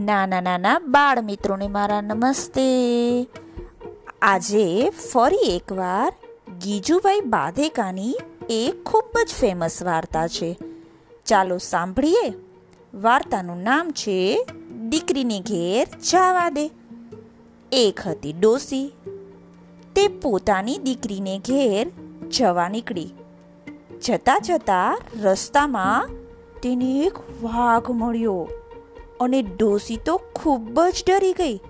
નાના નાના બાળ મિત્રોને મારા નમસ્તે. આજે ફરી એકવાર ગીજુભાઈ બાધેકાની એક ખૂબ જ ફેમસ વાર્તા છે. ચાલો સાંભળીએ. વાર્તાનું નામ છે, દીકરીને ઘેર જવા દે. એક હતી ડોસી. તે પોતાની દીકરીને ઘેર જવા નીકળી. જતા જતા રસ્તામાં તેને એક વાઘ મળ્યો. અને ડોસી તો ખૂબ જ ડરી ગઈ.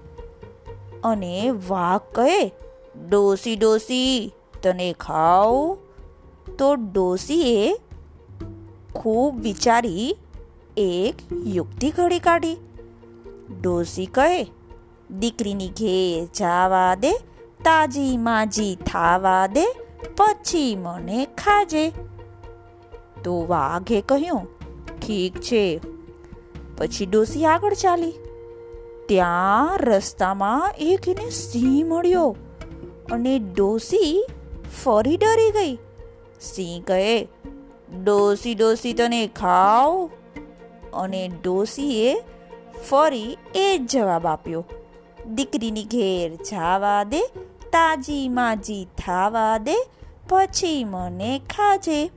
અને વાઘ કહે, ડોસી ડોસી, તને ખાવ. તો ડોસીએ ખૂબ વિચારી એક યુક્તિ ઘડી કાઢી. ડોસી કહે, દીકરીની ઘેર જાવા દે, તાજી માજી થાવા દે, પછી મને ખાજે. તો વાઘે કહ્યું, ઠીક છે પછી ડોસી આગળ ચાલી. ત્યાં રસ્તામાં એક એને સિંહ મળ્યો અને ડોસી ફરી ડરી ગઈ. સિંહ કહે, ડોસી ડોસી, તને ખાવ અને ડોસીએ ફરી એ જ જવાબ આપ્યો, દીકરીની ઘેર જાવા દે, તાજી માજી થાવા દે, પછી મને ખાજે.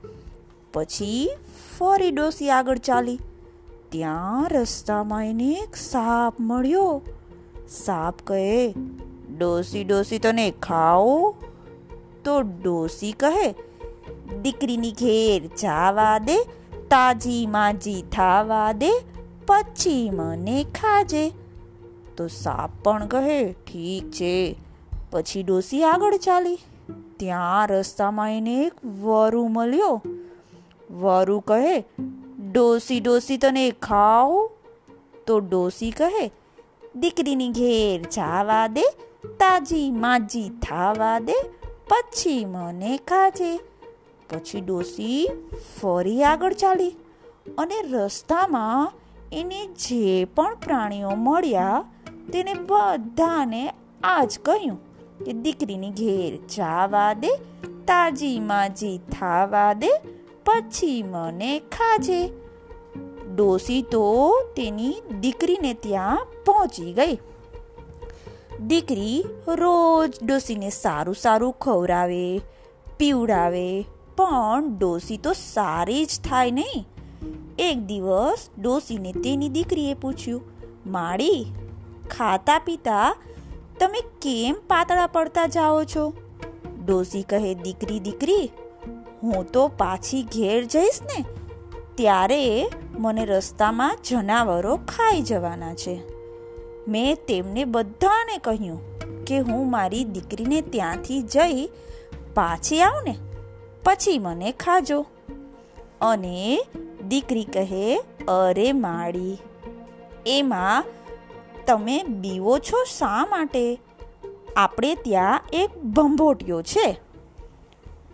પછી ફરી ડોસી આગળ ચાલી. ત્યાં રસ્તામાં એને એક સાપ મળ્યો. સાપ કહે, ડોસી ડોસી, તને ખાઓ? તો ડોસી કહે, દીકરીની ઘેર જાવા દે, તાજી માજી થાવા દે, પછી મને ખાજે. તો સાપ પણ કહે, ઠીક છે. પછી ડોસી આગળ ચાલી. ત્યાં રસ્તામાં એને એક વરુ મળ્યો. વરુ કહે ડોસી ડોસી તને ખાવ? તો ડોસી કહે, દીકરીની ઘેર જાવા દે, તાજી માજી થાવા દે, પછી મને ખાજે. પછી ડોસી ફરી આગળ ચાલી અને રસ્તામાં એને જે પણ પ્રાણીઓ મળ્યા, તેને બધાને આજ કહ્યું કે, દીકરીની ઘેર જાવા દે, તાજી માજી થાવા દે, પછી મને ખાજે. ડોસી તો તેની દીકરીને ત્યાં પહોંચી ગઈ. દીકરી રોજ ડોસીને સારું સારું ખવડાવે, પીવડાવે, પણ ડોસી તો સારી જ થાય નહીં. એક દિવસ ડોસીને તેની દીકરીએ પૂછ્યું, માળી, ખાતા પીતા તમે કેમ પાતળા પડતા જાઓ છો? ડોસી કહે, દીકરી દીકરી, હું તો પાછી ઘેર જઈશ ને, ત્યારે મને રસ્તામાં જનાવરો ખાઈ જવાના છે. મેં તેમને બધાને કહ્યું કે હું મારી દીકરીને ત્યાંથી જઈ પાછી આવું ને, પછી મને ખાજો. અને દીકરી કહે, અરે માળી, એમાં તમે બીવો છો શા માટે? આપણે ત્યાં એક ભંભોટિયો છે.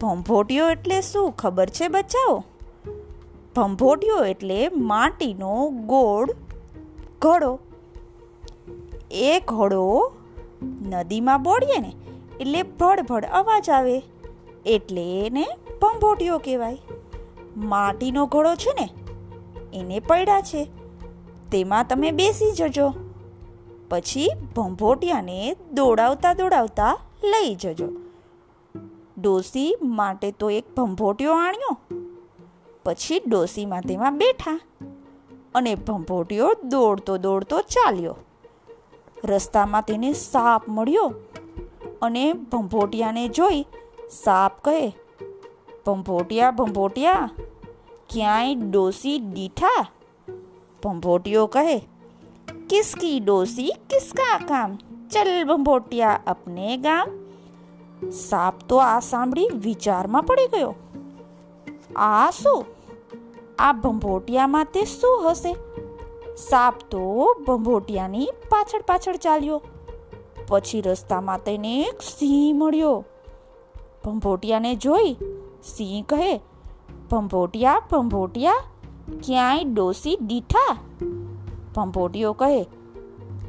ભંભોટિયો એટલે શું ખબર છે બચાવો? ભંભોટિયો એટલે માટીનો ગોળ ઘડો. એ ઘડો નદીમાં બોળીએ ને, એટલે ભડભડ અવાજ આવે. એટલે એને ભંભોટિયો કહેવાય. માટીનો ઘડો છે ને, એને પડ્યા છે. તેમાં તમે બેસી જજો. પછી ભંભોટિયાને દોડાવતા દોડાવતા લઈ જજો. ડોસી માટે તો એક ભંભોટિયો આણ્યો. પછી ડોસીમાં તેમાં બેઠા અને ભંભોટિયો દોડતો દોડતો ચાલ્યો. રસ્તામાં તેને સાપ મળ્યો અને ભંભોટિયાને જોઈ સાપ કહે, ભંભોટિયા ભંભોટિયા, ક્યાંય ડોસી દીઠા? ભંભોટિયો કહે, કિસકી ડોસી, કિસકા કામ? ચલ ભંભોટિયા, અપને ગામ. સાપ તો આ સાંભળી વિચારમાં પડી ગયો. આ શું? આ ભંભોટિયામાં તે શું હશે? સાપ તો ભંભોટિયાની પાછળ પાછળ ચાલ્યો. પછી રસ્તામાં તેને એક સિંહ મળ્યો. ભંભોટિયાને જોઈ સિંહ કહે, ભંભોટિયા ભંભોટિયા, ક્યાંય ડોસી દીઠા? ભંભોટિયો કહે,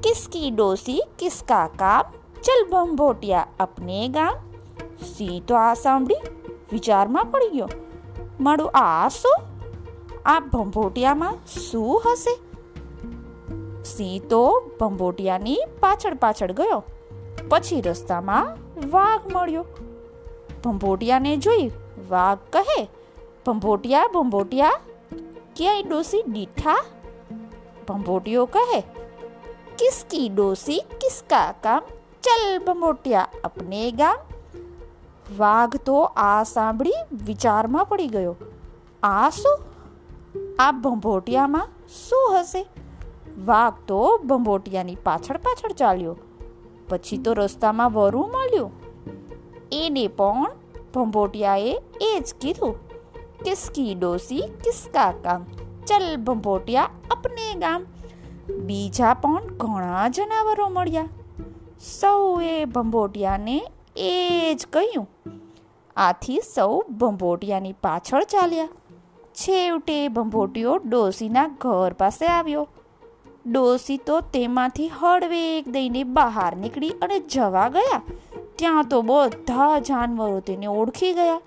કિસકી ડોસી, કિસકા કામ? ચલ ભંભોટિયા, અપને ગામ. સિંહ તો આ સાંભળી વિચારમાં પડી ગયો. મારું આ શું આ ભંભોટિયામાં શું હશે? સિંહ તો ભંભોટિયાની પાછળ પાછળ ગયો. પછી રસ્તામાં વાઘ મળ્યો. ભંભોટિયાને જોઈ વાઘ કહે, ભંભોટિયા ભંભોટિયા, ક્યાંય ડોસી દીઠા? ભંભોટિયો કહે, કિસકી ડોસી, કિસકા કામ, ચલ ભંભોટિયા, અપને ગામ. વાઘ તો આ સાંભળી વિચારમાં પડી ગયો. આ શું? આ ભંભોટિયામાં શું હશે? વાઘ તો ભંભોટિયાની પાછળ પાછળ ચાલ્યો. પછી તો રસ્તામાં વરુ મળ્યું. એને પણ ભંભોટિયાએ એ જ કીધું કિસકી ડોસી કિસકા કામ ચલ ભંભોટિયા અપને ગામ. બીજા પણ ઘણા જનાવરો મળ્યા. સૌએ ભંભોટિયાને એ જ કહ્યું. આથી સૌ ભંભોટિયાની પાછળ ચાલ્યા. છેવટે ભંભોટીઓ ડોસીના ઘર પાસે આવ્યો. ડોસી તો તેમાંથી હળવેક દઈને બહાર નીકળી અને જવા ગયા. ત્યાં તો બધા જાનવરો તેને ઓળખી ગયા.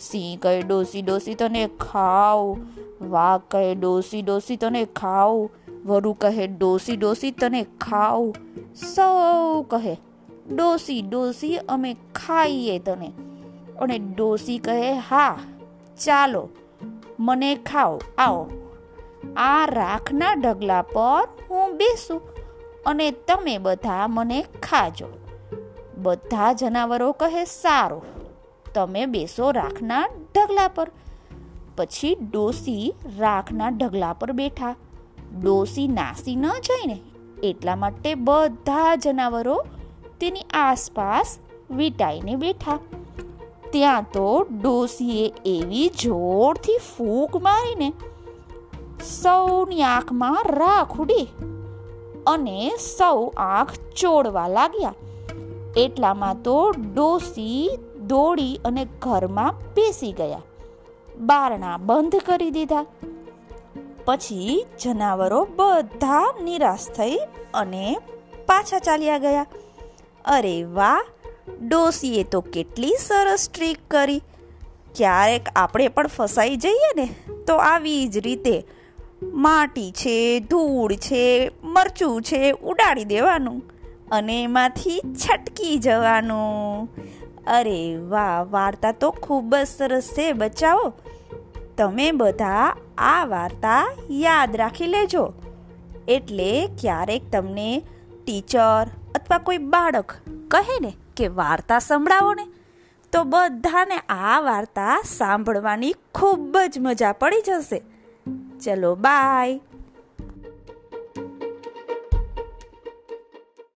સિંહ કહે, ડોસી ડોસી, તને ખાવ વાઘ કહે, ડોસી ડોસી, તને ખાવ વરુ કહે, ડોસી ડોસી, તને ખાવ સૌ કહે, ડોસી ડોસી, અમે ખાઈએ તને. અને ડોસી કહે, હા, ચાલો. મને ખાઓ આવો. આ રાખના ઢગલા પર હું બેસું અને તમે બધા મને ખાજો. બધા જનાવરો કહે, સારું, તમે બેસો રાખના ઢગલા પર. પછી ડોસી રાખના ઢગલા પર બેઠા. ડોસી નાસી ન જાય ને એટલા માટે બધા જનાવરો તેની આસપાસ વીટાઈને બેઠા. ત્યાં તો ડોસીએ એવી જોરથી ફૂંક મારીને સૌની આંખમાં રાખ ઉડી અને સૌ આંખ ચોડવા લાગ્યા. એટલામાં તો ડોસી દોડી અને ઘરમાં બેસી ગયા. બારણા બંધ કરી દીધા. પછી જનાવરો બધા નિરાશ થઈ અને પાછા ચાલ્યા ગયા. અરે વાહ! ડોસીએ તો કેટલી સરસ ટ્રીક કરી. ક્યારેક આપણે પણ ફસાઈ જઈએ ને, તો આવી જ રીતે માટી છે, ધૂળ છે, મરચું છે ઉડાડી દેવાનું અને એમાંથી છટકી જવાનું. અરે વાહ, વાર્તા તો ખૂબ જ સરસ છે, બચાવો. તમે બધા આ વાર્તા યાદ રાખી લેજો. એટલે ક્યારેક તમને ટીચર અથવા કોઈ બાળક કહે ને કે વાર્તા સંભળાવો ને તો બધાને આ વાર્તા સાંભળવાની ખૂબ જ મજા પડી જશે. ચલો, બાય.